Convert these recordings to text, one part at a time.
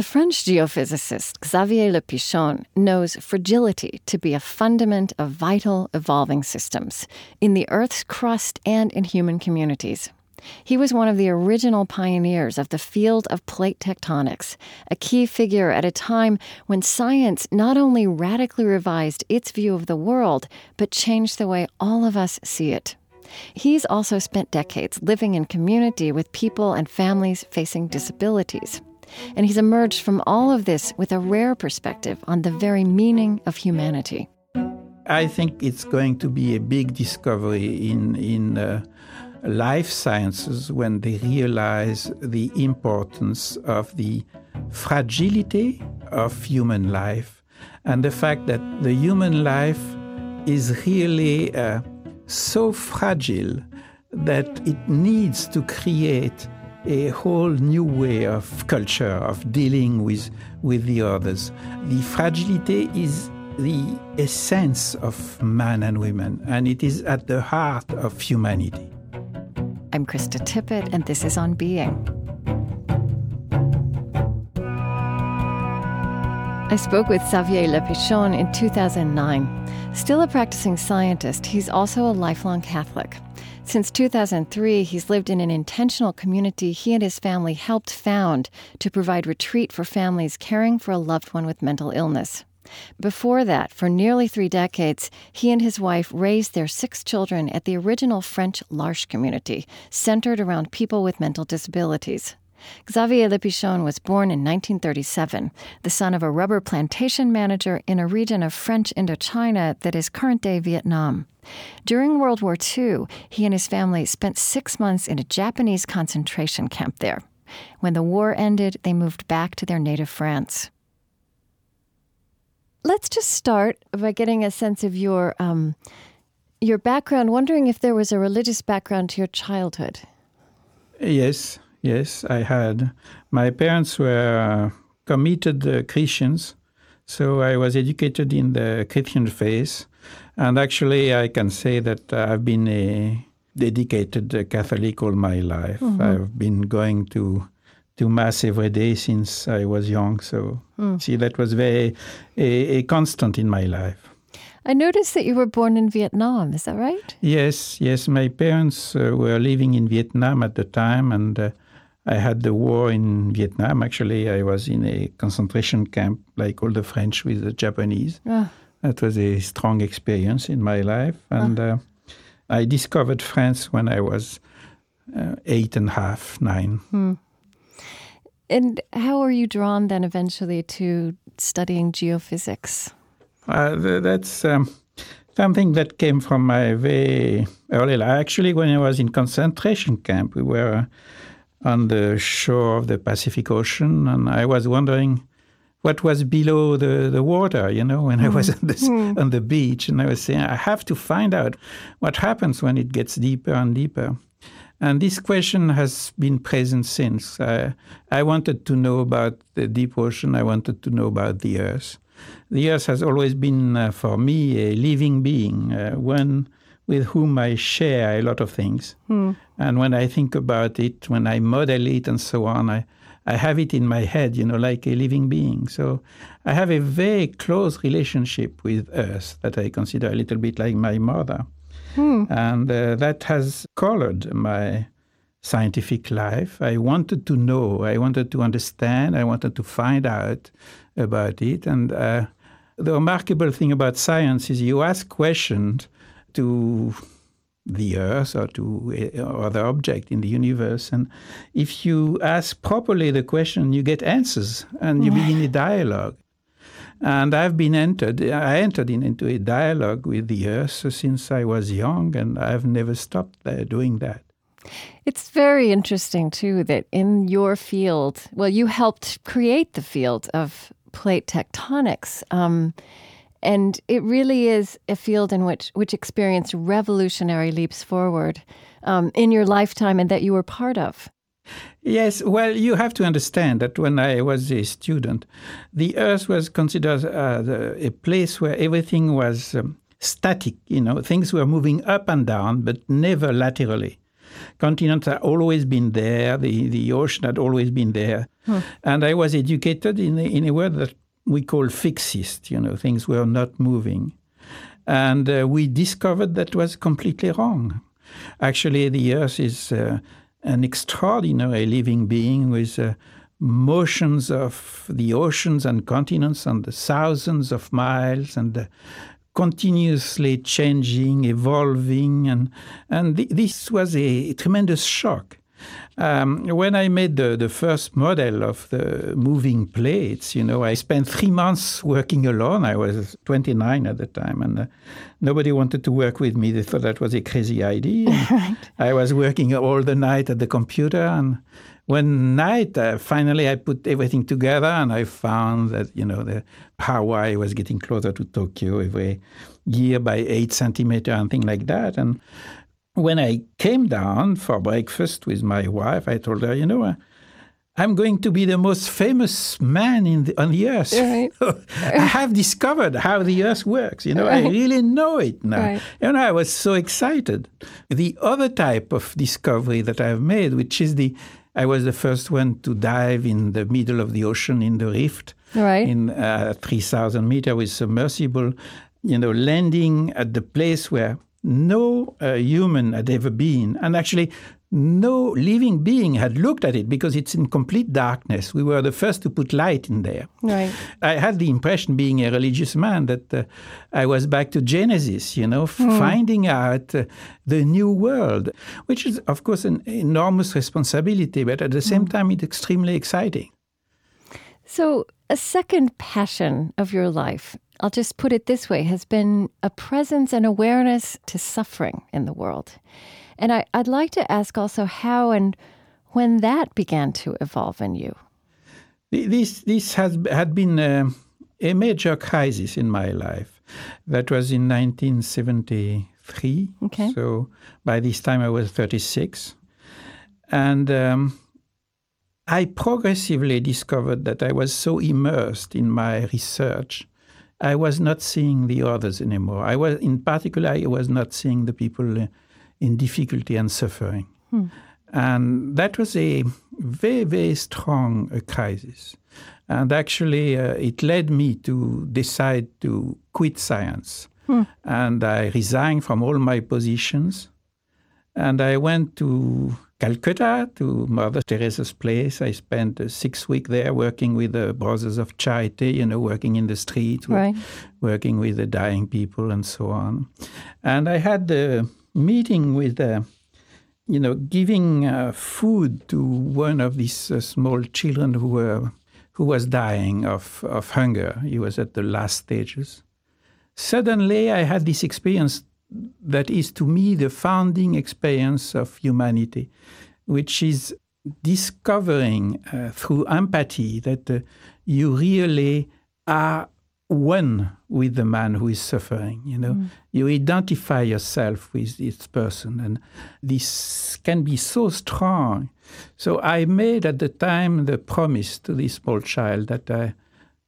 The French geophysicist Xavier Le Pichon knows fragility to be a fundament of vital, evolving systems in the Earth's crust and in human communities. He was one of the original pioneers of the field of plate tectonics, a key figure at a time when science not only radically revised its view of the world, but changed the way all of us see it. He's also spent decades living in community with people and families facing disabilities. And he's emerged from all of this with a rare perspective on the very meaning of humanity. I think it's going to be a big discovery in, in uh, life sciences when they realize the importance of the fragility of human life and the fact that the human life is really uh, so fragile that it needs to create a whole new way of culture of dealing with with the others. The fragility is the essence of man and women, and it is at the heart of humanity. I'm Krista Tippett, and this is On Being. I spoke with Xavier Le Pichon in 2009. Still a practicing scientist, he's also a lifelong Catholic. Since 2003, he's lived in an intentional community he and his family helped found to provide retreat for families caring for a loved one with mental illness. Before that, for nearly three decades, he and his wife raised their six children at the original French L'Arche community, centered around people with mental disabilities. Xavier Le Pichon was born in 1937, the son of a rubber plantation manager in a region of French Indochina that is current day Vietnam. During World War II, he and his family spent six months in a Japanese concentration camp there. When the war ended, they moved back to their native France. Let's just start by getting a sense of your um, your background. Wondering if there was a religious background to your childhood. Yes, yes, I had. My parents were committed uh, Christians, so I was educated in the Christian faith. And actually, I can say that I've been a dedicated Catholic all my life. Mm-hmm. I've been going to to mass every day since I was young. So mm. see, that was very a, a, constant in my life. I noticed that you were born in Vietnam. Is that right? Yes, yes. My parents uh, were living in Vietnam at the time, and uh, I had the war in Vietnam. Actually, I was in a concentration camp, like all the French with the Japanese. Oh. That was a strong experience in my life. And uh, I discovered France when I was uh, eight and a half, nine. Hmm. And how were you drawn then eventually to studying geophysics? Uh, that's um, something that came from my very early life. Actually, when I was in concentration camp, we were on the shore of the Pacific Ocean, and I was wondering what was below the, the water, you know, when mm. I was on the, mm. on the beach. And I was saying, I have to find out what happens when it gets deeper and deeper. And this question has been present since. Uh, I wanted to know about the deep ocean. I wanted to know about the Earth. The Earth has always been, uh, for me, a living being, uh, one with whom I share a lot of things. Mm. And when I think about it, when I model it and so on, I, I have it in my head, you know, like a living being. So I have a very close relationship with Earth that I consider a little bit like my mother. Hmm. And uh, that has colored my scientific life. I wanted to know, I wanted to understand, I wanted to find out about it. And uh, the remarkable thing about science is you ask questions to the earth or to other object in the universe. And if you ask properly the question, you get answers and you begin a dialogue. And I've been entered, I entered in, into a dialogue with the earth since I was young, and I've never stopped there doing that. It's very interesting, too, that in your field, well, you helped create the field of plate tectonics. Um, and it really is a field in which which experienced revolutionary leaps forward um, in your lifetime and that you were part of. Yes, well, you have to understand that when I was a student, the Earth was considered uh, the, a place where everything was um, static. You know, things were moving up and down, but never laterally. Continents had always been there. The the ocean had always been there. And I was educated in a, in a word that we call fixist, you know, things were not moving. And uh, we discovered that was completely wrong. Actually, the Earth is uh, an extraordinary living being with uh, motions of the oceans and continents and the thousands of miles and uh, continuously changing, evolving, and and th- this was a tremendous shock. Um, when I made the, the first model of the moving plates, you know, I spent three months working alone. I was 29 at the time, and uh, nobody wanted to work with me. They thought that was a crazy idea. right. I was working all the night at the computer, and one night, uh, finally, I put everything together, and I found that you know the Hawaii was getting closer to Tokyo every year by eight centimeter and things like that, and when I came down for breakfast with my wife, I told her, you know, I'm going to be the most famous man in the, on the earth. Right. I have discovered how the earth works. You know, right. I really know it now. Right. And I was so excited. The other type of discovery that I've made, which is the, I was the first one to dive in the middle of the ocean in the rift, right. in uh, 3,000 meter with submersible, you know, landing at the place where no uh, human had ever been, and actually no living being had looked at it because it's in complete darkness. We were the first to put light in there. Right. I had the impression, being a religious man, that uh, I was back to Genesis, you know, mm. finding out uh, the new world, which is, of course, an enormous responsibility, but at the same mm. time, it's extremely exciting. So, a second passion of your life I'll just put it this way, has been a presence and awareness to suffering in the world. And I, would like to ask also how and when that began to evolve in you. This, this has had been a, a major crisis in my life. That was in 1973. Okay. So by this time I was 36. And um, I progressively discovered that I was so immersed in my research I was not seeing the others anymore. I was, in particular, I was not seeing the people in difficulty and suffering. Hmm. And that was a very, very strong uh, crisis. And actually, uh, it led me to decide to quit science. Hmm. And I resigned from all my positions. And I went to Calcutta to Mother Teresa's place. I spent uh, six weeks there working with the Brothers of Charity, you know, working in the street, right. working with the dying people and so on. And I had the meeting with, uh, you know, giving uh, food to one of these uh, small children who were who was dying of, of hunger. He was at the last stages. Suddenly, I had this experience that is to me the founding experience of humanity, which is discovering uh, through empathy that uh, you really are one with the man who is suffering you know mm. you identify yourself with this person and this can be so strong so i made at the time the promise to this small child that i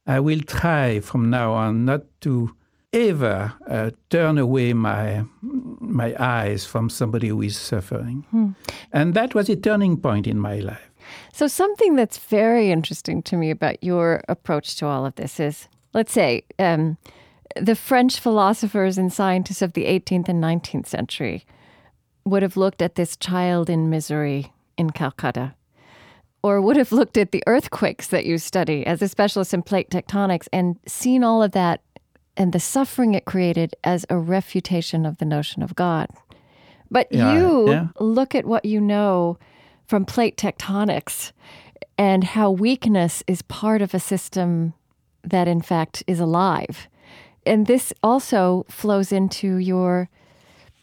i will try from now on not to ever uh, turn away my my eyes from somebody who is suffering. Hmm. And that was a turning point in my life. So something that's very interesting to me about your approach to all of this is, let's say, um, the French philosophers and scientists of the 18th and 19th century would have looked at this child in misery in Calcutta or would have looked at the earthquakes that you study as a specialist in plate tectonics and seen all of that and the suffering it created as a refutation of the notion of God. But yeah, you yeah. look at what you know from plate tectonics and how weakness is part of a system that, in fact, is alive. And this also flows into your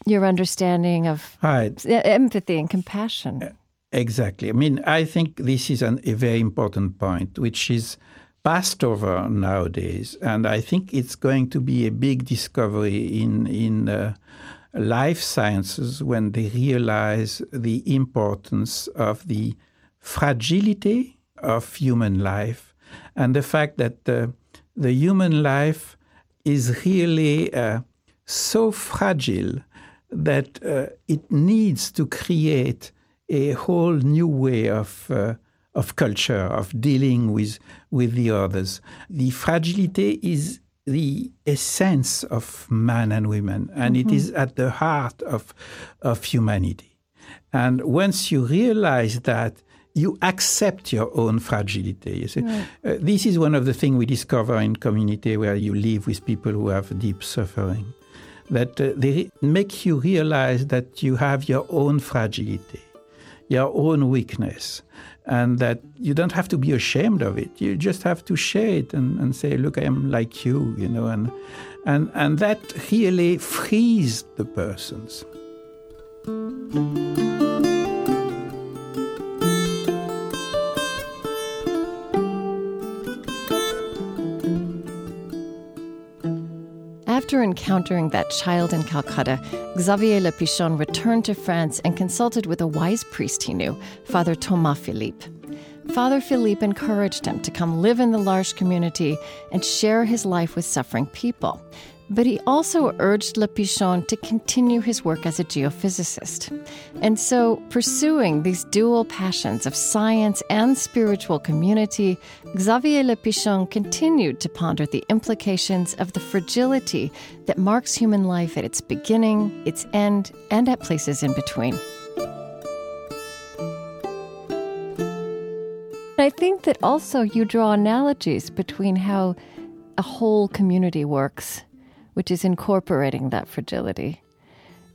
your understanding of right. empathy and compassion. Exactly. I mean, I think this is an, a very important point, which is passed over nowadays, and I think it's going to be a big discovery in in uh, life sciences when they realize the importance of the fragility of human life and the fact that uh, the human life is really uh, so fragile that uh, it needs to create a whole new way of uh, of culture, of dealing with, with the others. The fragility is the essence of man and women, and mm-hmm. it is at the heart of, of humanity. And once you realize that, you accept your own fragility. You see? Right. Uh, this is one of the things we discover in community where you live with people who have deep suffering. That uh, they make you realize that you have your own fragility, your own weakness, and that you don't have to be ashamed of it. You just have to share it and, and say, "Look, I am like you," you know, and and and that really frees the persons. After encountering that child in Calcutta, Xavier Le Pichon returned to France and consulted with a wise priest he knew, Father Thomas Philippe. Father Philippe encouraged him to come live in the L'Arche community and share his life with suffering people. But he also urged Le Pichon to continue his work as a geophysicist. And so, pursuing these dual passions of science and spiritual community, Xavier Le Pichon continued to ponder the implications of the fragility that marks human life at its beginning, its end, and at places in between. I think that also you draw analogies between how a whole community works which is incorporating that fragility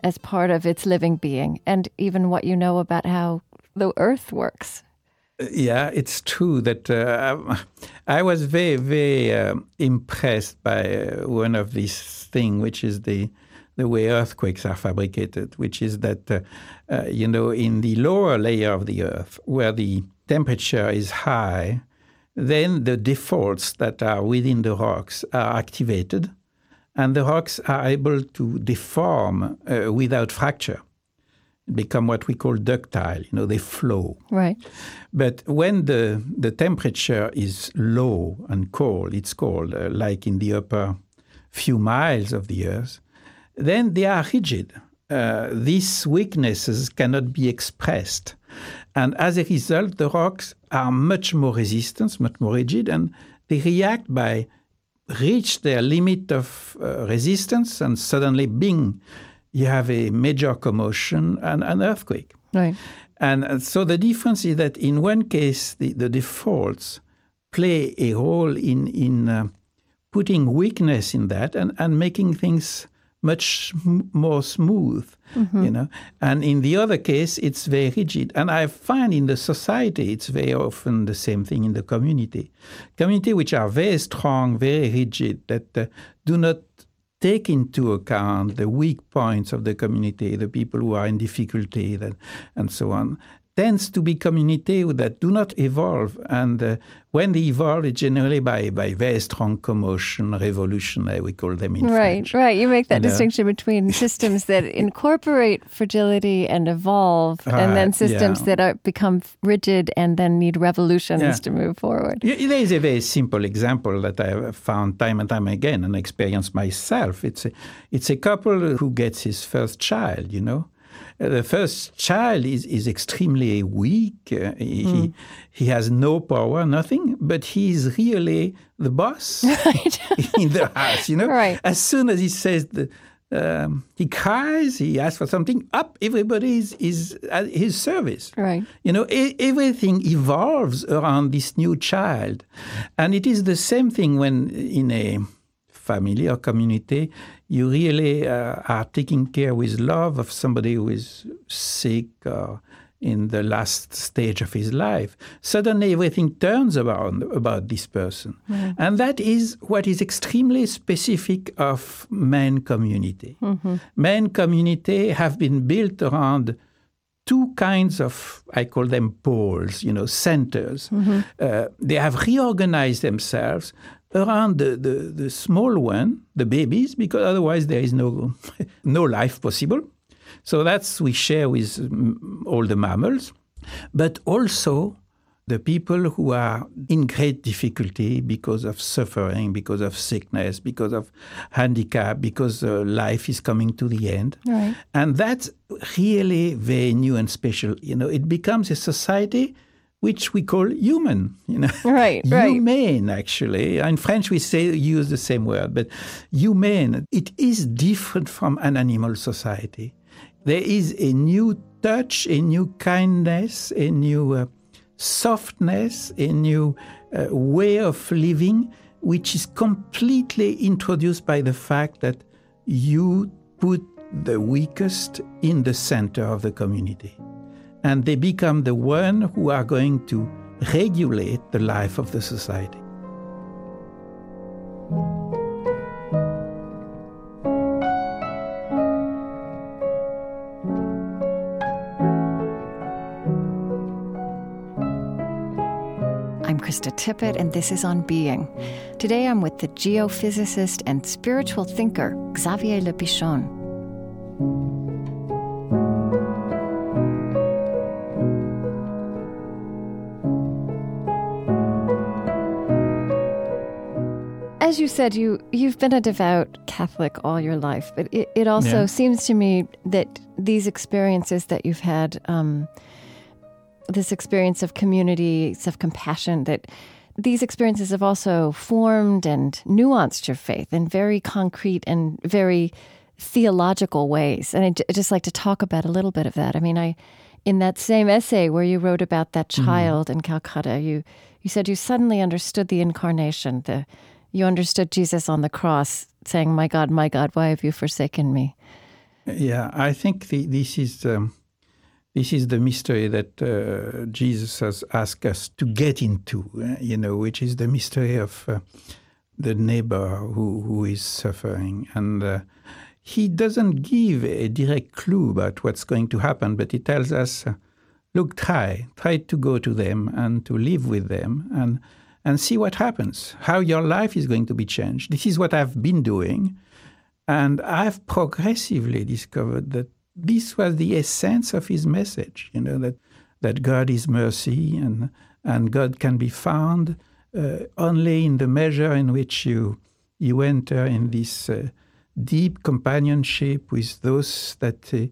as part of its living being, and even what you know about how the earth works. Yeah, it's true that uh, I was very, very uh, impressed by uh, one of these things, which is the the way earthquakes are fabricated, which is that uh, uh, you know in the lower layer of the earth, where the temperature is high, then the defaults that are within the rocks are activated, and the rocks are able to deform uh, without fracture. Become what we call ductile you know they flow. Right. But when the the temperature is low and cold it's cold uh, like in the upper few miles of the earth then they are rigid. Uh, these weaknesses cannot be expressed. And as a result the rocks are much more resistant much more rigid and they react by reach their limit of uh, resistance and suddenly bing you have a major commotion and an earthquake. Right. And so the difference is that in one case the, the defaults play a role in in uh, putting weakness in that and, and making things much more smooth mm-hmm. you know? And in the other case it's very rigid. And i find in the society it's very often the same thing in the community. Community which are very strong very rigid that uh, do not take into account the weak points of the community the people who are in difficulty that, and so on tends to be community that do not evolve. And uh, when they evolve, it's generally by, by very strong commotion, revolution, we call them in Right, French. right. You make that you distinction know? between systems that incorporate fragility and evolve, and then systems yeah. that are, become rigid and then need revolutions yeah. to move forward. There is a very simple example that I have found time and time again and experienced myself. It's a, it's a couple who gets his first child, you know, the first child is, is extremely weak. Uh, he, mm. he has no power, nothing, but he's really the boss right. in the house, you know? Right. As soon as he says the, um, he cries, he asks for something, up, everybody is, is at his service. Right. You know, e- everything evolves around this new child. And it is the same thing when in a family or community, you really uh, are taking care with love of somebody who is sick or in the last stage of his life. Suddenly, everything turns around about this person, mm-hmm. and that is what is extremely specific of man community. Mm-hmm. Man community have been built around two kinds of, I call them poles, you know, centers. Mm-hmm. Uh, they have reorganized themselves around the, the, the small one, the babies, because otherwise there is no, no life possible. So that's we share with all the mammals, but also the people who are in great difficulty because of suffering, because of sickness, because of handicap, because uh, life is coming to the end. Right. And that's really very new and special. You know, it becomes a society which we call human, you know. Right, right. Humane, actually. In French, we say use the same word, but humane. It is different from an animal society. There is a new touch, a new kindness, a new uh, softness, a new uh, way of living, which is completely introduced by the fact that you put the weakest in the center of the community and they become the one who are going to regulate the life of the society. I'm Krista Tippett, and this is On Being. Today I'm with the geophysicist and spiritual thinker, Xavier Le Pichon. As you said, you you've been a devout Catholic all your life, but it, it also yeah. seems to me that these experiences that you've had, um, this experience of community, of compassion, that these experiences have also formed and nuanced your faith in very concrete and very theological ways. And I'd, just like to talk about a little bit of that. I mean, I in that same essay where you wrote about that mm-hmm. child mm. in Calcutta, you you said you suddenly understood the incarnation, the you understood Jesus on the cross saying, My God, my God, why have you forsaken me? Yeah, I think the, this is. This is the mystery that uh, Jesus has asked us to get into, uh, you know, which is the mystery of uh, the neighbor who, who is suffering. And uh, he doesn't give a direct clue about what's going to happen, but he tells us, look, try, try to go to them and to live with them. And and see what happens, how your life is going to be changed. This is what I've been doing. And I've progressively discovered that this was the essence of his message, you know, that, that God is mercy and, and God can be found uh, only in the measure in which you, you enter in this uh, deep companionship with those that uh,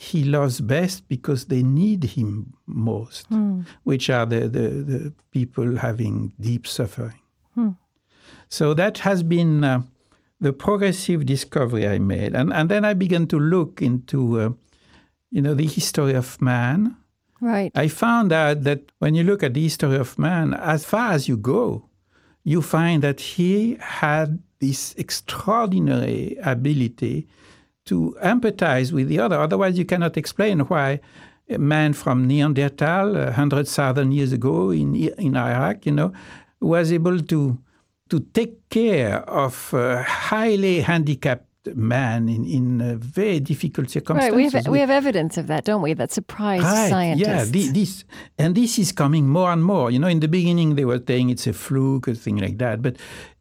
he loves best because they need him most, mm. which are the, the, the, people having deep suffering. Mm. So that has been uh, the progressive discovery I made. And, and then I began to look into, uh, you know, the history of man. Right. I found out that when you look at the history of man, as far as you go, you find that he had this extraordinary ability to empathize with the other. Otherwise, you cannot explain why a man from Neanderthal, 100,000 years ago in, in Iraq, you know, was able to, to take care of a highly handicapped man in, in very difficult circumstances. Right, we have, we have evidence of that, don't we? That surprised right, scientists. Yeah, this, and this is coming more and more. You know, in the beginning they were saying it's a fluke, a thing like that, but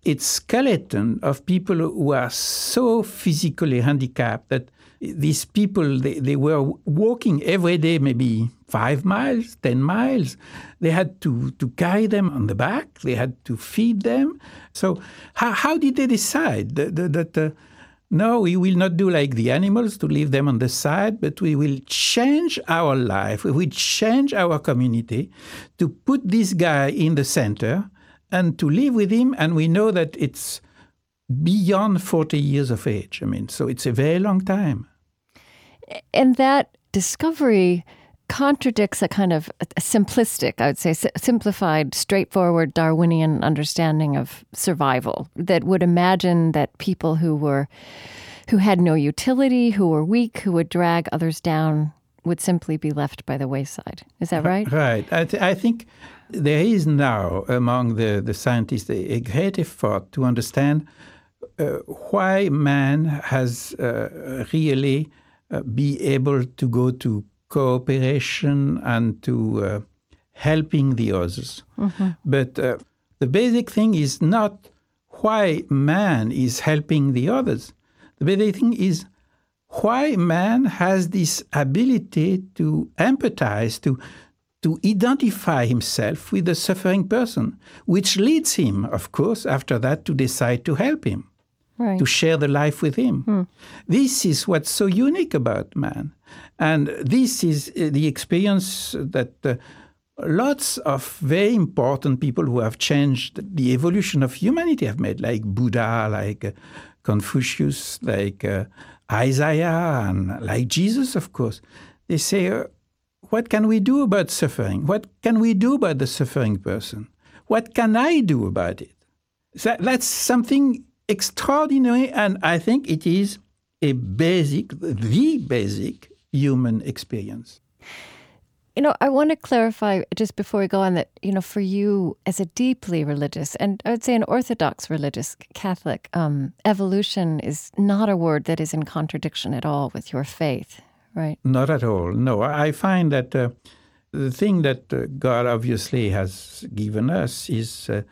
it's skeleton of people who are so physically handicapped that these people they, they were walking every day maybe five miles ten miles. They had to, to carry them on the back. They had to feed them. So how, how did they decide that, that, uh, no, we will not do like the animals to leave them on the side, but we will change our life. We will change our community to put this guy in the center and to live with him. And we know that it's beyond 40 years of age. I mean, so it's a very long time. And that discovery contradicts a kind of simplistic, I would say, simplified, straightforward Darwinian understanding of survival that would imagine that people who were who had no utility, who were weak, who would drag others down, would simply be left by the wayside. Is that right? Right. I, th- I think there is now among the, the scientists a, a great effort to understand uh, why man has uh, really uh, be able to go to cooperation and to uh, helping the others. Mm-hmm. But uh, the basic thing is not why man is helping the others. The basic thing is why man has this ability to empathize, to to identify himself with the suffering person, which leads him, of course, after that to decide to help him, right. to share the life with him. Hmm. This is what's so unique about man. And this is uh, the experience that uh, lots of very important people who have changed the evolution of humanity have made, like Buddha, like uh, Confucius, like uh, Isaiah, and like Jesus, of course. They say, uh, what can we do about suffering? What can we do about the suffering person? What can I do about it? So that's something extraordinary, and I think it is a basic, the basic human experience. You know, I want to clarify just before we go on that, you know, for you as a deeply religious and I would say an Orthodox religious Catholic, um, evolution is not a word that is in contradiction at all with your faith, right? Not at all. No, I find that uh, the thing that uh, God obviously has given us is uh,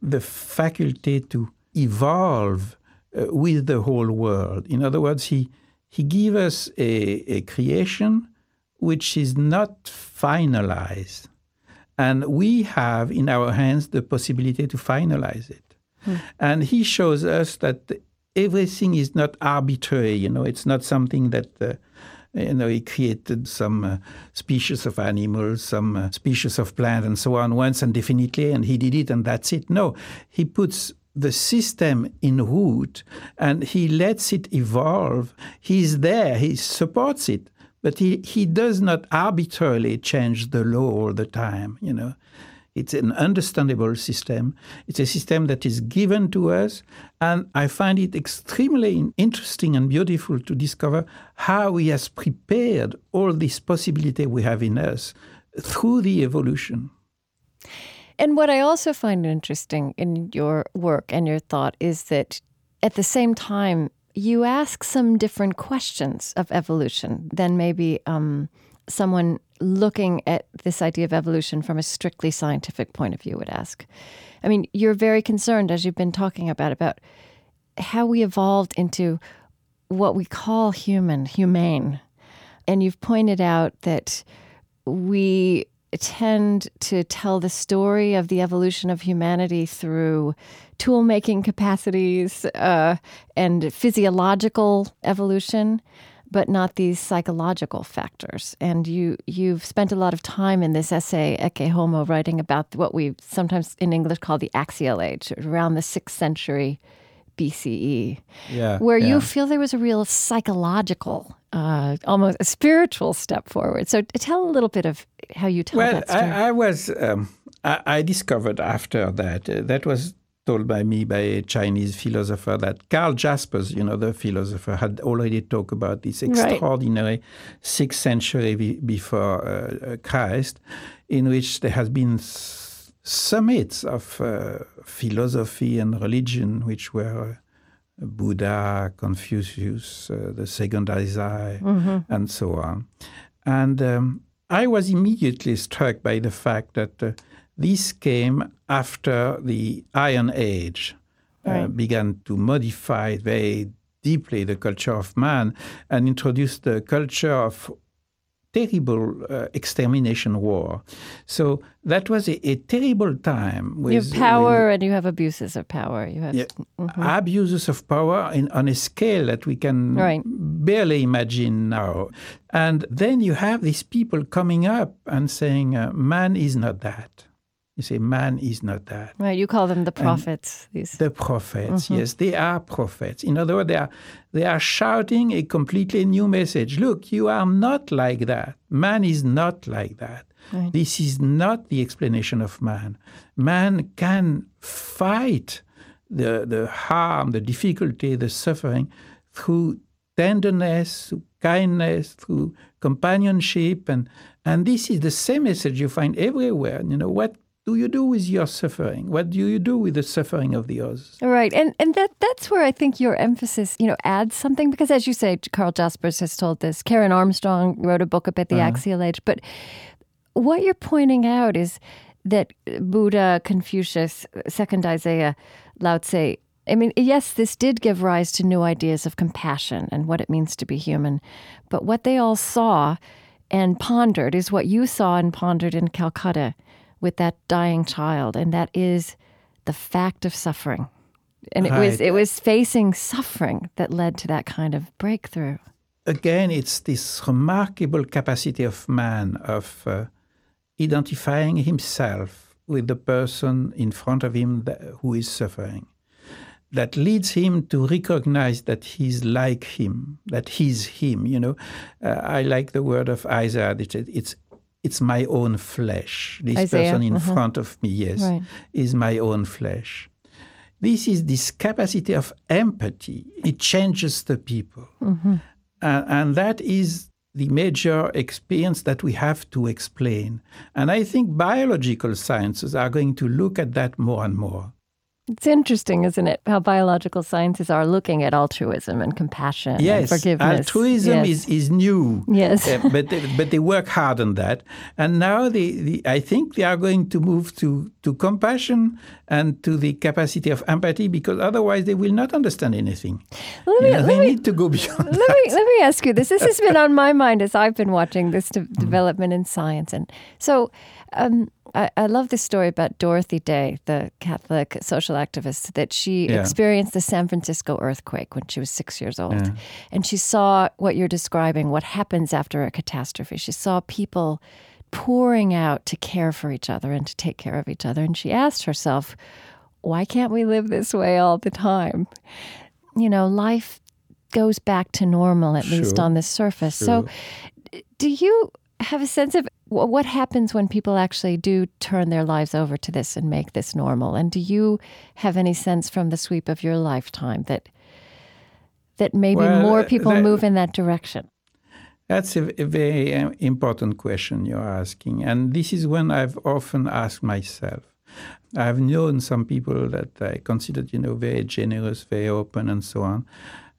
the faculty to evolve uh, with the whole world. In other words, He He gave us a, a creation which is not finalized. And we have in our hands the possibility to finalize it. Hmm. And he shows us that everything is not arbitrary, you know, it's not something that. Uh, you know, he created some uh, species of animals, some uh, species of plant, and so on once and definitely, and he did it, and that's it. No, he puts the system in root and he lets it evolve. He's there, he supports it, but he, he does not arbitrarily change the law all the time, you know. It's an understandable system. It's a system that is given to us, and I find it extremely interesting and beautiful to discover how he has prepared all this possibility we have in us through the evolution. And what I also find interesting in your work and your thought is that at the same time, you ask some different questions of evolution than maybe um, someone looking at this idea of evolution from a strictly scientific point of view would ask. I mean, you're very concerned, as you've been talking about, about how we evolved into what we call human, humane. And you've pointed out that we tend to tell the story of the evolution of humanity through tool making capacities uh, and physiological evolution, but not these psychological factors. And you you've spent a lot of time in this essay, Ecce Homo, writing about what we sometimes in English call the axial age, around the sixth century BCE, yeah, where yeah. you feel there was a real psychological, uh, almost a spiritual step forward. So tell a little bit of how you tell well, that story. I, I was, um, I, I, discovered after that, uh, that was told by me by a Chinese philosopher that Karl Jaspers, you know, the philosopher, had already talked about this extraordinary right. sixth century be, before uh, Christ, in which there has been summits of uh, philosophy and religion, which were uh, Buddha, Confucius, uh, the second Isaiah, mm-hmm. and so on. And um, I was immediately struck by the fact that uh, this came after the Iron Age uh, right. began to modify very deeply the culture of man and introduced the culture of terrible uh, extermination war. So that was a, a terrible time. With, you have power with, and you have abuses of power. You have yeah, mm-hmm. abuses of power in, on a scale that we can right. barely imagine now. And then you have these people coming up and saying, uh, man is not that. You say, man is not that. Right, you call them the prophets. these. The prophets, mm-hmm. yes, they are prophets. In other words, they are, they are shouting a completely new message. Look, you are not like that. Man is not like that. Right. This is not the explanation of man. Man can fight the, the harm, the difficulty, the suffering through tenderness, through kindness, through companionship, and and this is the same message you find everywhere. You know what do you do with your suffering? What do you do with the suffering of the others? Right, and and that that's where I think your emphasis, you know, adds something because, as you say, Karl Jaspers has told this. Karen Armstrong wrote a book about the uh-huh. axial age, but what you're pointing out is that Buddha, Confucius, Second Isaiah, Lao Tse. I mean, yes, this did give rise to new ideas of compassion and what it means to be human, but what they all saw and pondered is what you saw and pondered in Calcutta with that dying child, and that is the fact of suffering. And it right. was it was facing suffering that led to that kind of breakthrough. Again, it's this remarkable capacity of man of uh, identifying himself with the person in front of him that, who is suffering. That leads him to recognize that he's like him, that he's him. You know, uh, I like the word of Isaiah. It's, it's it's my own flesh. This Isaiah, person in uh-huh. front of me, yes, Right. is my own flesh. This is this capacity of empathy. It changes the people. Mm-hmm. And, and that is the major experience that we have to explain. And I think biological sciences are going to look at that more and more. It's interesting, isn't it? How biological sciences are looking at altruism and compassion and Yes, forgiveness. altruism Yes. is, is new. Yes. Uh, but they, but they work hard on that, and now they, they I think they are going to move to to compassion and to the capacity of empathy because otherwise they will not understand anything. Let You know, let they me- need to go beyond. let me let me ask you this. This has been on my mind as I've been watching this de- development in science, and so um, I, I love this story about Dorothy Day, the Catholic social activist, that she Yeah. experienced the San Francisco earthquake when she was six years old, Yeah. and she saw what you're describing, what happens after a catastrophe. She saw people pouring out to care for each other and to take care of each other, and she asked herself, "Why can't we live this way all the time?" You know, life goes back to normal, at least on the surface. So, do you have a sense of what happens when people actually do turn their lives over to this and make this normal? And do you have any sense from the sweep of your lifetime that that maybe Well, more uh, people that- move in that direction? That's a, a very uh, important question you're asking. And this is one I've often asked myself. I've known some people that I considered, you know, very generous, very open, and so on.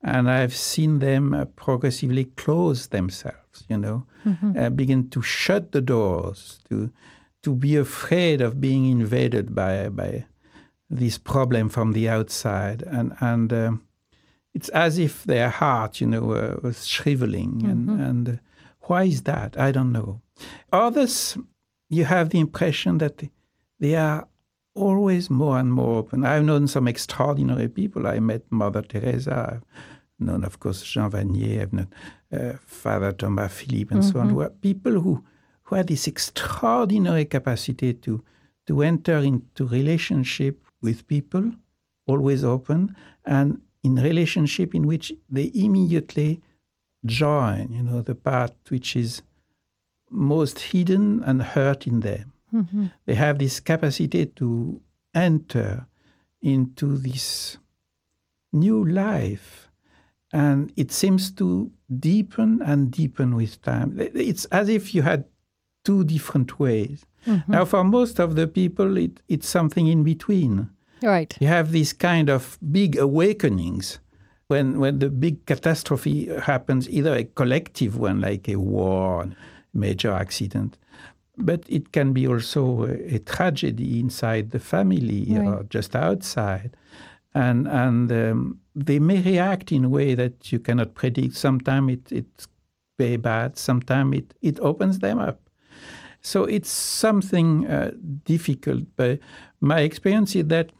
And I've seen them uh, progressively close themselves, you know, uh, begin to shut the doors, to to be afraid of being invaded by by this problem from the outside, and and um, it's as if their heart, you know, uh, was shriveling. And, and uh, why is that? I don't know. Others, you have the impression that they are always more and more open. I've known some extraordinary people. I met Mother Teresa. I've known, of course, Jean Vanier. I've known uh, Father Thomas Philippe, and so on. Who are people who who had this extraordinary capacity to to enter into relationship with people, always open, and in relationship in which they immediately join, you know, the part which is most hidden and hurt in them. Mm-hmm. They have this capacity to enter into this new life, and it seems to deepen and deepen with time. It's as if you had two different ways. Mm-hmm. Now, for most of the people, it, it's something in between. Right. You have these kind of big awakenings when when the big catastrophe happens, either a collective one like a war, major accident, but it can be also a, a tragedy inside the family or just outside, and and um, they may react in a way that you cannot predict. Sometimes it, it's very bad. Sometimes it it opens them up. So it's something uh, difficult. But my experience is that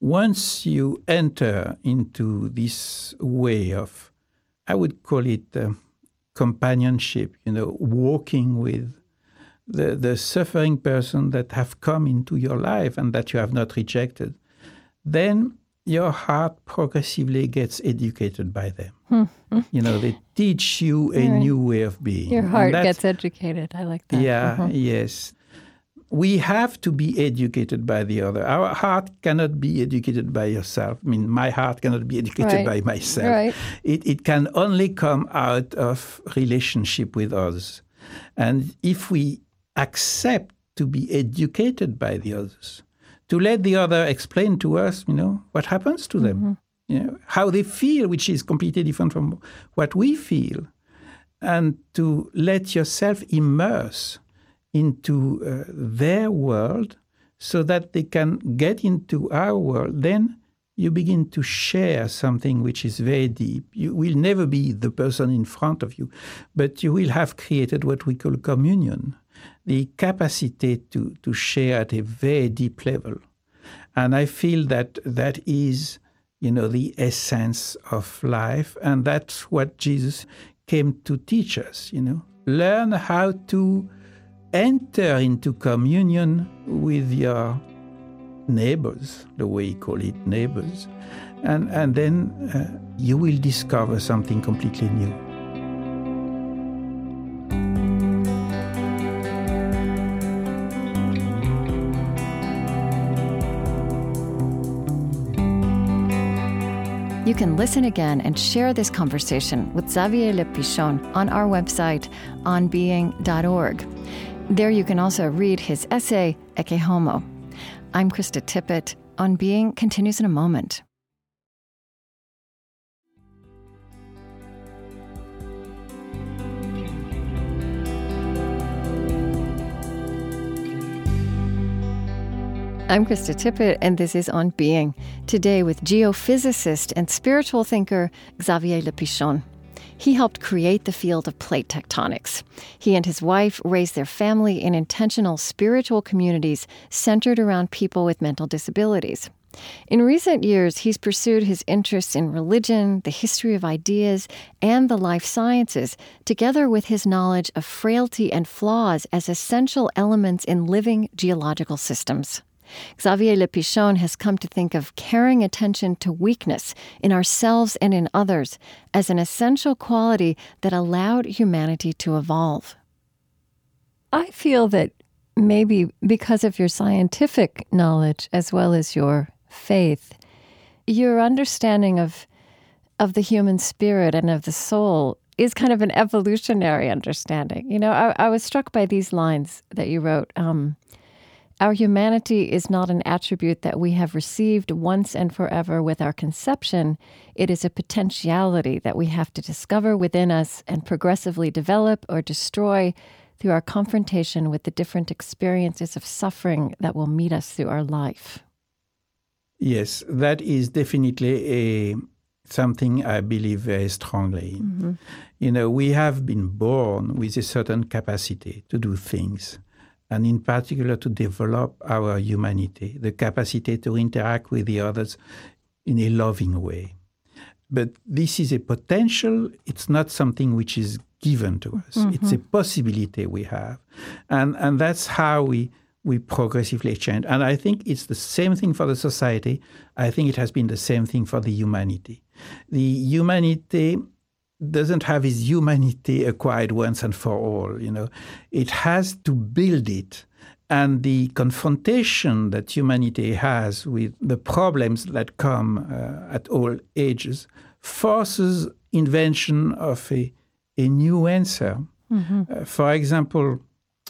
once you enter into this way of, I would call it uh, companionship, you know, walking with the, the suffering person that have come into your life and that you have not rejected, then your heart progressively gets educated by them. Hmm. Hmm. you know, they teach you a new way of being. Your heart gets educated. I like that. yeah, uh-huh. yes. We have to be educated by the other. Our heart cannot be educated by yourself. I mean, my heart cannot be educated Right. by myself. Right. It, it can only come out of relationship with others. And if we accept to be educated by the others, to let the other explain to us, you know, what happens to them, you know, how they feel, which is completely different from what we feel, and to let yourself immerse into uh, their world so that they can get into our world, then you begin to share something which is very deep. You will never be the person in front of you, but you will have created what we call communion, the capacity to, to share at a very deep level. And I feel that that is, you know, the essence of life, and that's what Jesus came to teach us, you know. Learn how to enter into communion with your neighbors, the way you call it, neighbors, and, and then uh, you will discover something completely new. You can listen again and share this conversation with Xavier Le Pichon on our website, onbeing.org. There you can also read his essay, Ecce Homo. I'm Krista Tippett. On Being continues in a moment. I'm Krista Tippett, and this is On Being. Today with geophysicist and spiritual thinker Xavier Le Pichon. He helped create the field of plate tectonics. He and his wife raised their family in intentional spiritual communities centered around people with mental disabilities. In recent years, he's pursued his interests in religion, the history of ideas, and the life sciences, together with his knowledge of frailty and flaws as essential elements in living geological systems. Xavier Le Pichon has come to think of caring attention to weakness in ourselves and in others as an essential quality that allowed humanity to evolve. I feel that maybe because of your scientific knowledge as well as your faith, your understanding of of the human spirit and of the soul is kind of an evolutionary understanding. You know, I, I was struck by these lines that you wrote. Um, our humanity is not an attribute that we have received once and forever with our conception. It is a potentiality that we have to discover within us and progressively develop or destroy through our confrontation with the different experiences of suffering that will meet us through our life. Yes, that is definitely a something I believe very strongly in. Mm-hmm. You know, we have been born with a certain capacity to do things and in particular to develop our humanity, the capacity to interact with the others in a loving way. But this is a potential, it's not something which is given to us. Mm-hmm. It's a possibility we have. And, and that's how we, we progressively change. And I think it's the same thing for the society. I think it has been the same thing for the humanity. The humanity doesn't have his humanity acquired once and for all. You know, it has to build it, and the confrontation that humanity has with the problems that come uh, at all ages forces invention of a, a new answer. Mm-hmm. Uh, for example,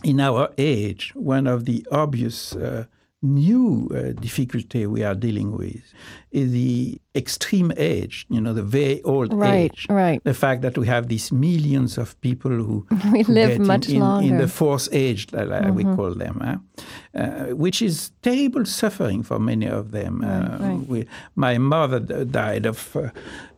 in our age, one of the obvious uh, new uh, difficulty we are dealing with is the extreme age, you know, the very old right, age. Right. The fact that we have these millions of people who, we who live much in, longer. in the fourth age, that mm-hmm. we call them, huh? uh, which is terrible suffering for many of them. Right, uh, right. We, my mother died of uh,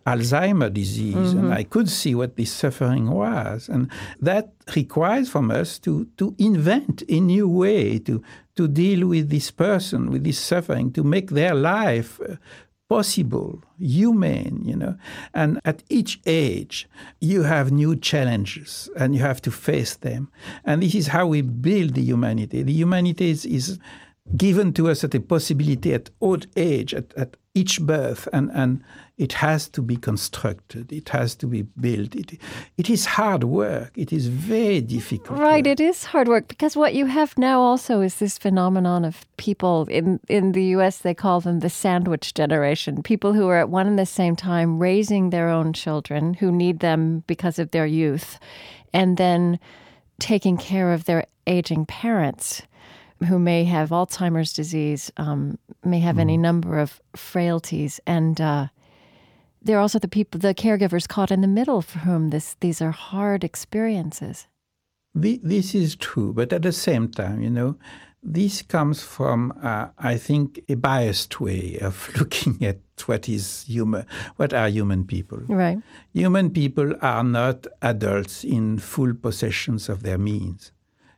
Alzheimer disease, mm-hmm. and I could see what this suffering was. And that requires from us to, to invent a new way to, to deal with this person, with this suffering, to make their life uh, possible, humane, you know. And at each age, you have new challenges and you have to face them. And this is how we build the humanity. The humanity is, is given to us at a possibility at old age, at, at each birth, and, and it has to be constructed. It has to be built. It, it is hard work. It is very difficult. Right, work. it is hard work because what you have now also is this phenomenon of people in in the U.S. They call them the sandwich generation. People who are at one and the same time raising their own children who need them because of their youth, and then taking care of their aging parents who may have Alzheimer's disease, um, may have mm. any number of frailties, and uh, there are also the people, the caregivers caught in the middle for whom this these are hard experiences. This is true, but at the same time, you know, this comes from, uh, I think, a biased way of looking at what is human, what are human people. Right. Human people are not adults in full possessions of their means.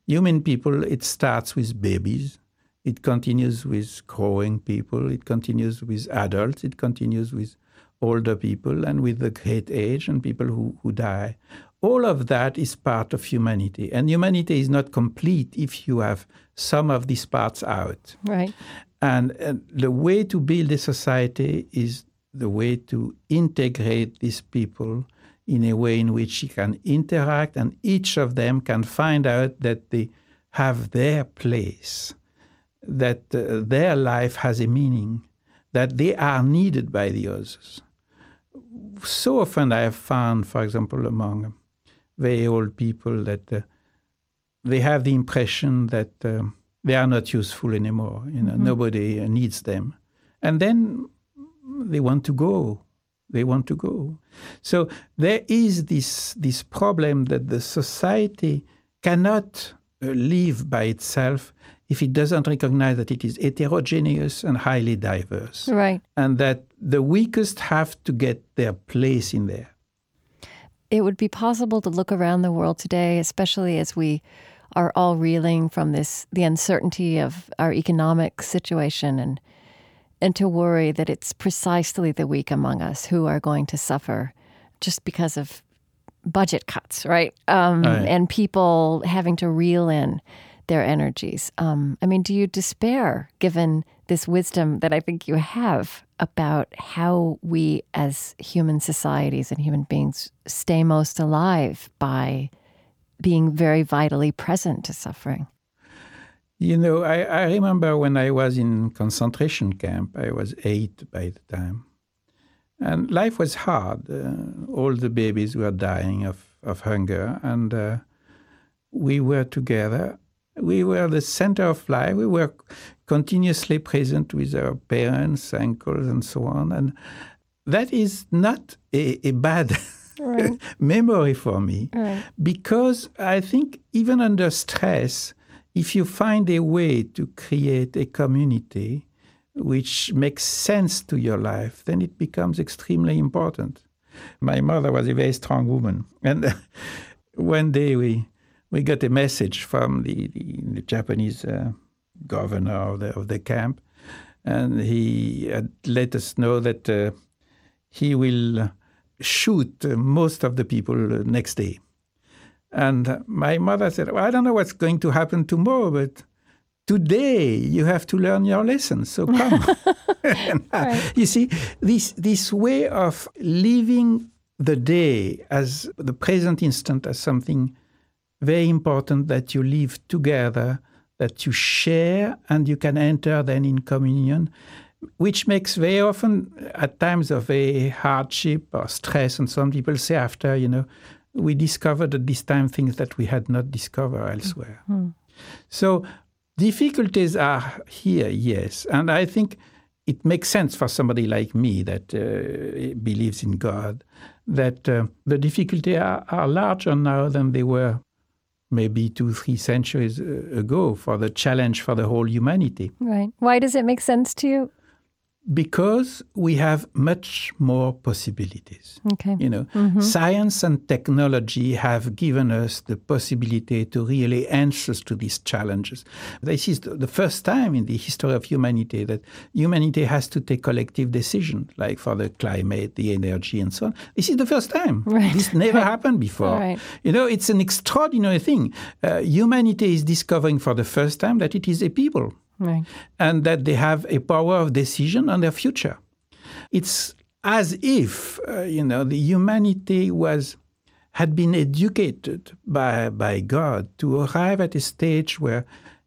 Human people, it starts with babies, it continues with growing people, it continues with adults, it continues with older people and with the great age and people who, who die. all of that is part of humanity. And humanity is not complete if you have some of these parts out. Right. And, and the way to build a society is the way to integrate these people in a way in which you can interact and each of them can find out that they have their place, that uh, their life has a meaning, that they are needed by the others. So often I have found, for example, among very old people that uh, they have the impression that um, they are not useful anymore. You know, mm-hmm. nobody needs them, and then they want to go. They want to go. So there is this this problem that the society cannot uh, live by itself if it doesn't recognize that it is heterogeneous and highly diverse. Right. And that the weakest have to get their place in there it would be possible to look around the world today, especially as we are all reeling from this the uncertainty of our economic situation and and to worry that it's precisely the weak among us who are going to suffer just because of budget cuts, right? Um, right. And people having to reel in their energies. Um, I mean, do you despair given this wisdom that I think you have about how we as human societies and human beings stay most alive by being very vitally present to suffering? You know, I, I remember when I was in concentration camp, I was eight by the time. And life was hard. Uh, all the babies were dying of, of hunger. And uh, we were together we were the center of life. We were continuously present with our parents, uncles, and so on. And that is not a, a bad right. memory for me right. because I think even under stress, if you find a way to create a community which makes sense to your life, then it becomes extremely important. My mother was a very strong woman. And one day we we got a message from the, the, the Japanese uh, governor of the, of the, camp, and he let us know that uh, he will shoot most of the people next day. And my mother said, well, I don't know what's going to happen tomorrow, but today you have to learn your lessons, so come. right. You see, this, this way of living the day as the present instant as something very important that you live together, that you share, and you can enter then in communion, which makes very often, at times of a hardship or stress, and some people say after, you know, we discovered at this time things that we had not discovered elsewhere. Mm-hmm. So difficulties are here, yes, and I think it makes sense for somebody like me that uh, believes in God that uh, the difficulties are, are larger now than they were maybe two, three centuries uh, ago for the challenge for the whole humanity. Right. Why does it make sense to you? Because we have much more possibilities. Okay. You know, mm-hmm. science and technology have given us the possibility to really answer to these challenges. This is the first time in the history of humanity that humanity has to take collective decisions, like for the climate, the energy, and so on. This is the first time. Right. This never happened before. Right. You know, it's an extraordinary thing. Uh, humanity is discovering for the first time that it is a people right. and that they have a power of decision on their future. It's as if uh, you know the humanity was had been educated by by God to arrive at a stage where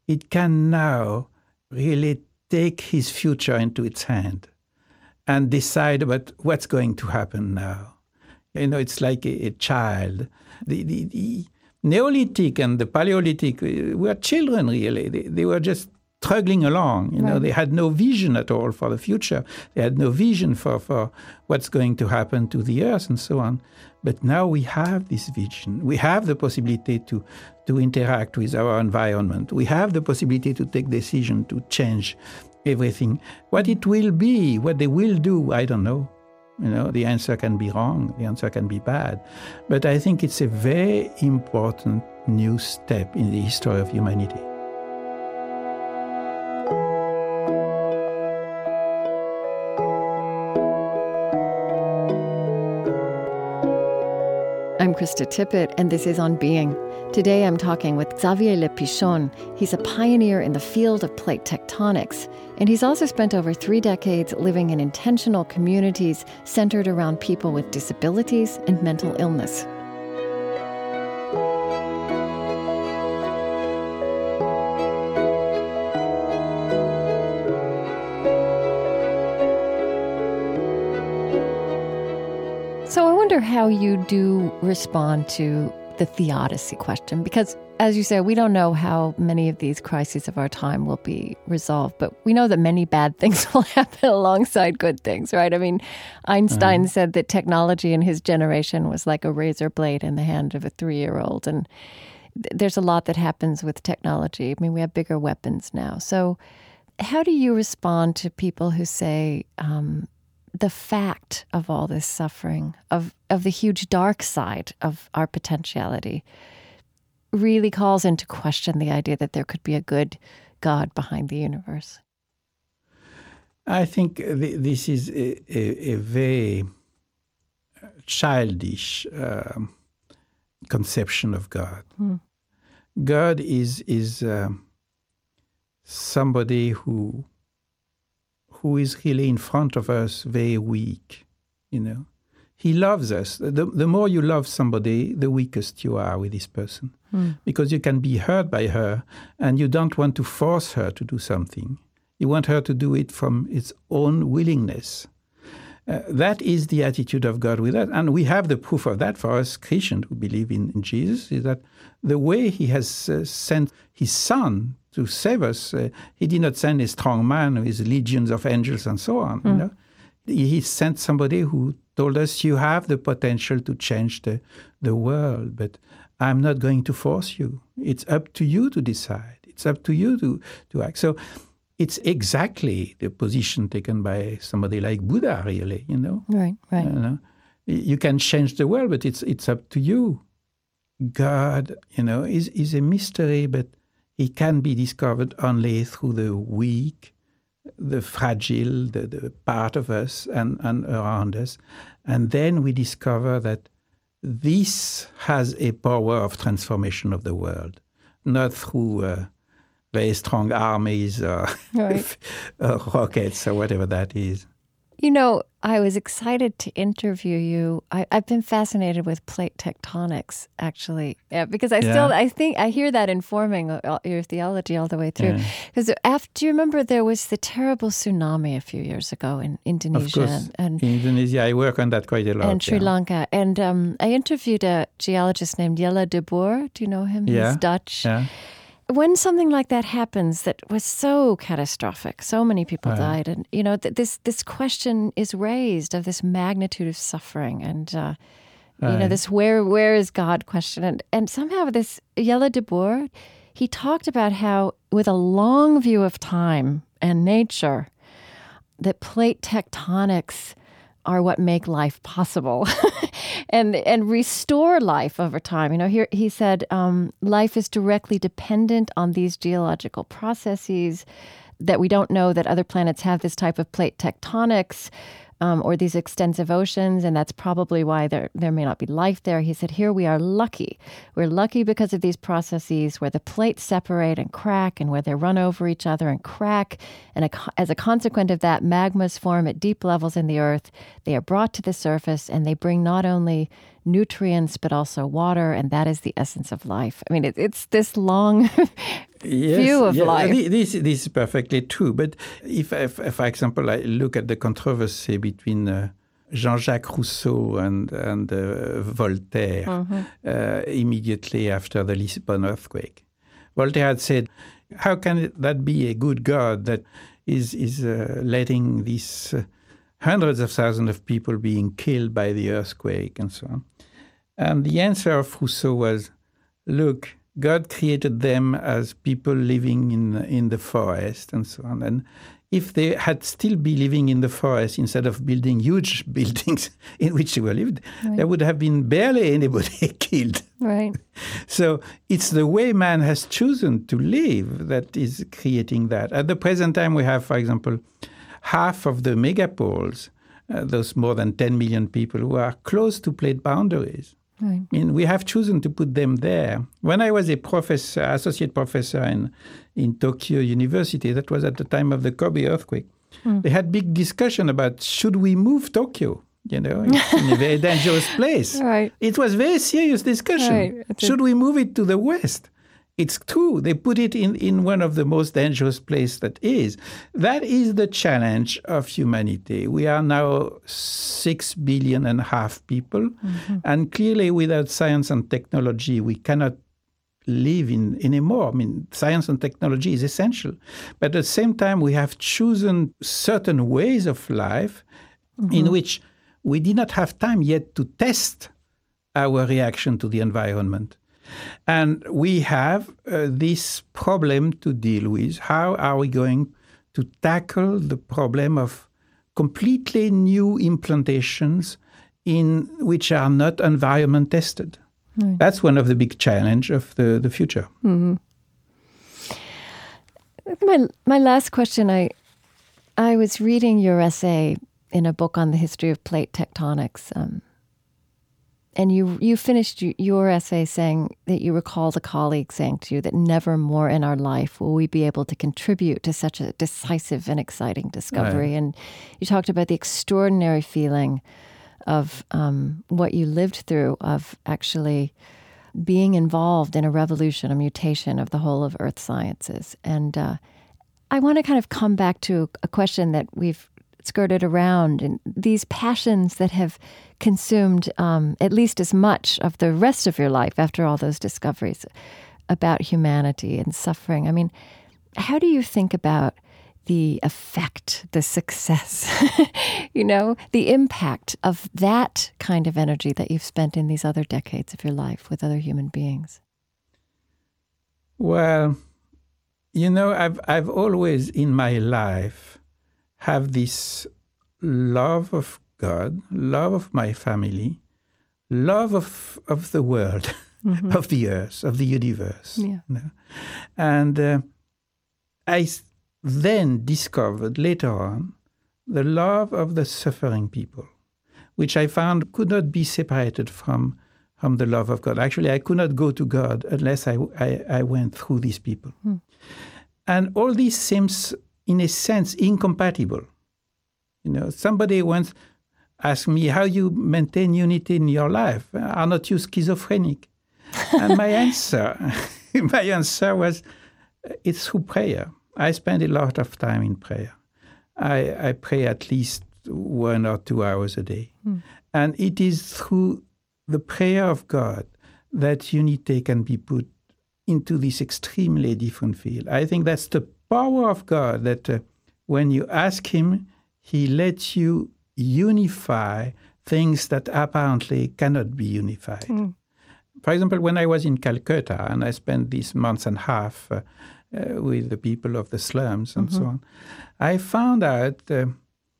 it can now really take his future into its hand and decide about what's going to happen now. You know, it's like a, a child. The, the, the, Neolithic and the Paleolithic uh, were children, really. They, they were just struggling along. You know, they had no vision at all for the future. They had no vision for, for what's going to happen to the earth and so on. But now we have this vision. We have the possibility to, to interact with our environment. We have the possibility to take decision to change everything. What it will be, what they will do, I don't know. You know, the answer can be wrong, the answer can be bad. But I think it's a very important new step in the history of humanity. I'm Krista Tippett, and this is On Being. Today I'm talking with Xavier Le Pichon. He's a pioneer in the field of plate tectonics, and he's also spent over three decades living in intentional communities centered around people with disabilities and mental illness. Wonder how you do respond to the theodicy question because as you say we don't know how many of these crises of our time will be resolved but we know that many bad things will happen alongside good things right? I mean einstein uh-huh. said that technology in his generation was like a razor blade in the hand of a 3-year-old and th- there's a lot that happens with technology. I mean we have bigger weapons now. So how do you respond to people who say um, the fact of all this suffering, of, of the huge dark side of our potentiality, really calls into question the idea that there could be a good God behind the universe. I think this is a, a, a very childish uh, conception of God. Hmm. God is is uh, somebody who who is really in front of us very weak, you know. He loves us. The, the more you love somebody, the weakest you are with this person. Mm. Because you can be hurt by her and you don't want to force her to do something. You want her to do it from its own willingness. Uh, that is the attitude of God with us. And we have the proof of that for us Christians who believe in, in Jesus, is that the way He has uh, sent His Son to save us. Uh, he did not send a strong man with legions of angels and so on. Mm. You hmm. know? He sent somebody who told us, You have the potential to change the, the world, but I'm not going to force you. It's up to you to decide. It's up to you to, to act. So it's exactly the position taken by somebody like Buddha, really, you know? Right, right. You, know? you can change the world, but it's, it's up to you. God, you know, is, is a mystery, but it can be discovered only through the weak, the fragile, the, the part of us and, and around us. And then we discover that this has a power of transformation of the world, not through uh, very strong armies or, right. or rockets or whatever that is. You know, I was excited to interview you. I, have been fascinated with plate tectonics, actually, yeah, because I yeah. still I think I hear that informing uh, your theology all the way through. Because yeah. after, do you remember there was the terrible tsunami a few years ago in Indonesia? Of course, and, in Indonesia, I work on that quite a lot. And Sri Lanka, and um, I interviewed a geologist named Jelle de Boer. Do you know him? Yeah. He's Dutch. Yeah when something like that happens that was so catastrophic so many people right. died and you know th- this this question is raised of this magnitude of suffering and uh, you know this where where is god question and and somehow this Jelle de Boer he talked about how with a long view of time and nature that plate tectonics are what make life possible and and restore life over time. You know, here he said um, life is directly dependent on these geological processes that we don't know that other planets have this type of plate tectonics um, or these extensive oceans, and that's probably why there there may not be life there. He said, "Here we are lucky. We're lucky because of these processes where the plates separate and crack, and where they run over each other and crack. And a, as a consequence of that, magmas form at deep levels in the earth. They are brought to the surface, and they bring not only nutrients but also water, and that is the essence of life. I mean, it, it's this long yes, view of yeah, life. This, this is perfectly true. But if, if, if, for example, I look at the controversy between uh, Jean-Jacques Rousseau and, and uh, Voltaire mm-hmm. uh, immediately after the Lisbon earthquake, Voltaire had said, "How can that be a good God that is is uh, letting this uh, hundreds of thousands of people being killed by the earthquake and so on?" And the answer of Rousseau was, "Look." God created them as people living in in the forest and so on. And if they had still be living in the forest instead of building huge buildings in which they were lived, right. there would have been barely anybody killed. Right. So it's the way man has chosen to live that is creating that. At the present time, we have, for example, half of the megapoles, uh, those more than 10 million people who are close to plate boundaries. Right. I mean, we have chosen to put them there. When I was a professor, associate professor in, in Tokyo University, that was at the time of the Kobe earthquake, mm. they had big discussion about should we move Tokyo? You know, it's in a very dangerous place. Right. It was very serious discussion. Right. Should we move it to the west? It's true. They put it in, in one of the most dangerous places that is. That is the challenge of humanity. We are now six billion and a half people. Mm-hmm. And clearly, without science and technology, we cannot live in anymore. I mean, science and technology is essential. But at the same time, we have chosen certain ways of life mm-hmm. in which we did not have time yet to test our reaction to the environment. And we have uh, this problem to deal with. How are we going to tackle the problem of completely new implantations in which are not environment tested? Right. That's one of the big challenge of the, the future. Mm-hmm. My my last question. I I was reading your essay in a book on the history of plate tectonics. Um, and you you finished your essay saying that you recalled a colleague saying to you that never more in our life will we be able to contribute to such a decisive and exciting discovery. Right. And you talked about the extraordinary feeling of um, what you lived through of actually being involved in a revolution, a mutation of the whole of earth sciences. And uh, I want to kind of come back to a question that we've skirted around and these passions that have consumed um, at least as much of the rest of your life after all those discoveries about humanity and suffering. I mean, how do you think about the effect, the success, you know, the impact of that kind of energy that you've spent in these other decades of your life with other human beings? Well, you know, I've I've always in my life have this love of God, love of my family, love of, of the world, mm-hmm. of the earth, of the universe. Yeah. You know? And uh, I then discovered later on the love of the suffering people, which I found could not be separated from, from the love of God. Actually, I could not go to God unless I, I, I went through these people. Mm. And all this seems, in a sense, incompatible. You know, somebody once asked me how you maintain unity in your life. Are not you schizophrenic? and my answer, my answer was, it's through prayer. I spend a lot of time in prayer. I, I pray at least one or two hours a day. Mm. And it is through the prayer of God that unity can be put into this extremely different field. I think that's the power of God that uh, when you ask Him, He lets you unify things that apparently cannot be unified. Mm. For example, when I was in Calcutta and I spent these months and a half uh, uh, with the people of the slums and mm-hmm. so on, I found out uh,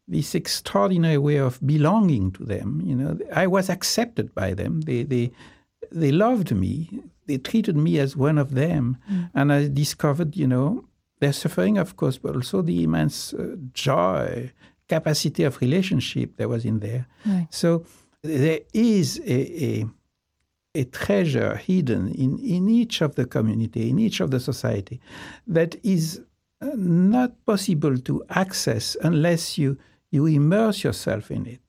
this extraordinary way of belonging to them. You know, I was accepted by them. They they they loved me. They treated me as one of them, mm. and I discovered, you know, their suffering, of course, but also the immense uh, joy capacity of relationship that was in there. Right. So there is a, a, a, treasure hidden in, in each of the community, in each of the society, that is uh, not possible to access unless you, you immerse yourself in it.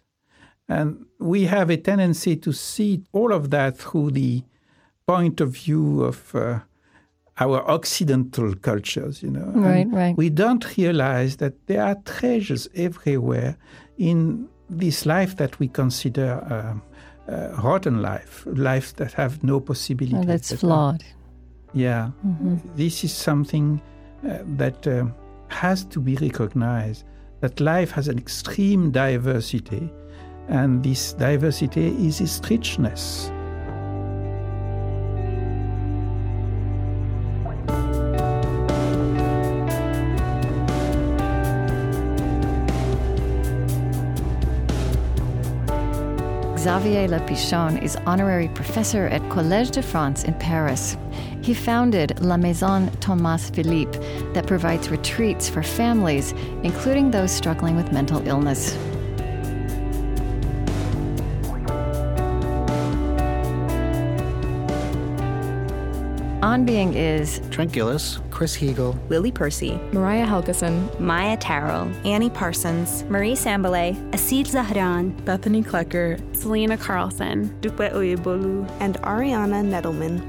And we have a tendency to see all of that through the point of view of uh, our Occidental cultures, you know. Right, and right. We don't realize that there are treasures everywhere in this life that we consider uh, uh, rotten life, life that have no possibility. Oh, that's flawed. Yeah, mm-hmm. this is something uh, that uh, has to be recognized. That life has an extreme diversity, and this diversity is its richness. Xavier Le Pichon is honorary professor at Collège de France in Paris. He founded La Maison Thomas Philippe, that provides retreats for families, including those struggling with mental illness. On Being is Trent Gilliss Chris Heagle, Lily Percy, Mariah Helgeson, Maia Tarrell, Annie Parsons, Marie Sambilay, Aseel Zahran, Bethany Klecker, Selena Carlson, Dupe Oyebolu, and Ariana Nedelman.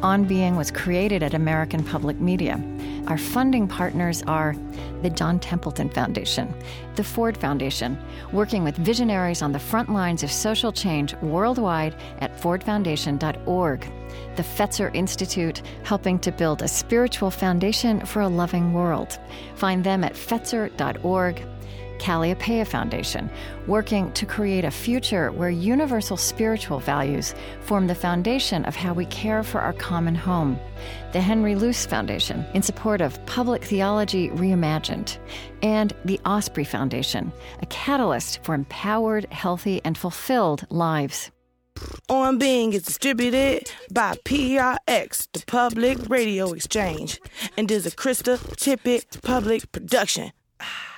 On Being was created at American Public Media. Our funding partners are the John Templeton Foundation, the Ford Foundation, working with visionaries on the front lines of social change worldwide at fordfoundation.org, the Fetzer Institute, helping to build a spiritual foundation for a loving world. Find them at fetzer.org. Kalliopeia Foundation, working to create a future where universal spiritual values form the foundation of how we care for our common home. The Henry Luce Foundation, in support of public theology reimagined. And the Osprey Foundation, a catalyst for empowered, healthy, and fulfilled lives. On Being is distributed by PRX, the Public Radio Exchange, and is a Krista Tippett public production. Ah.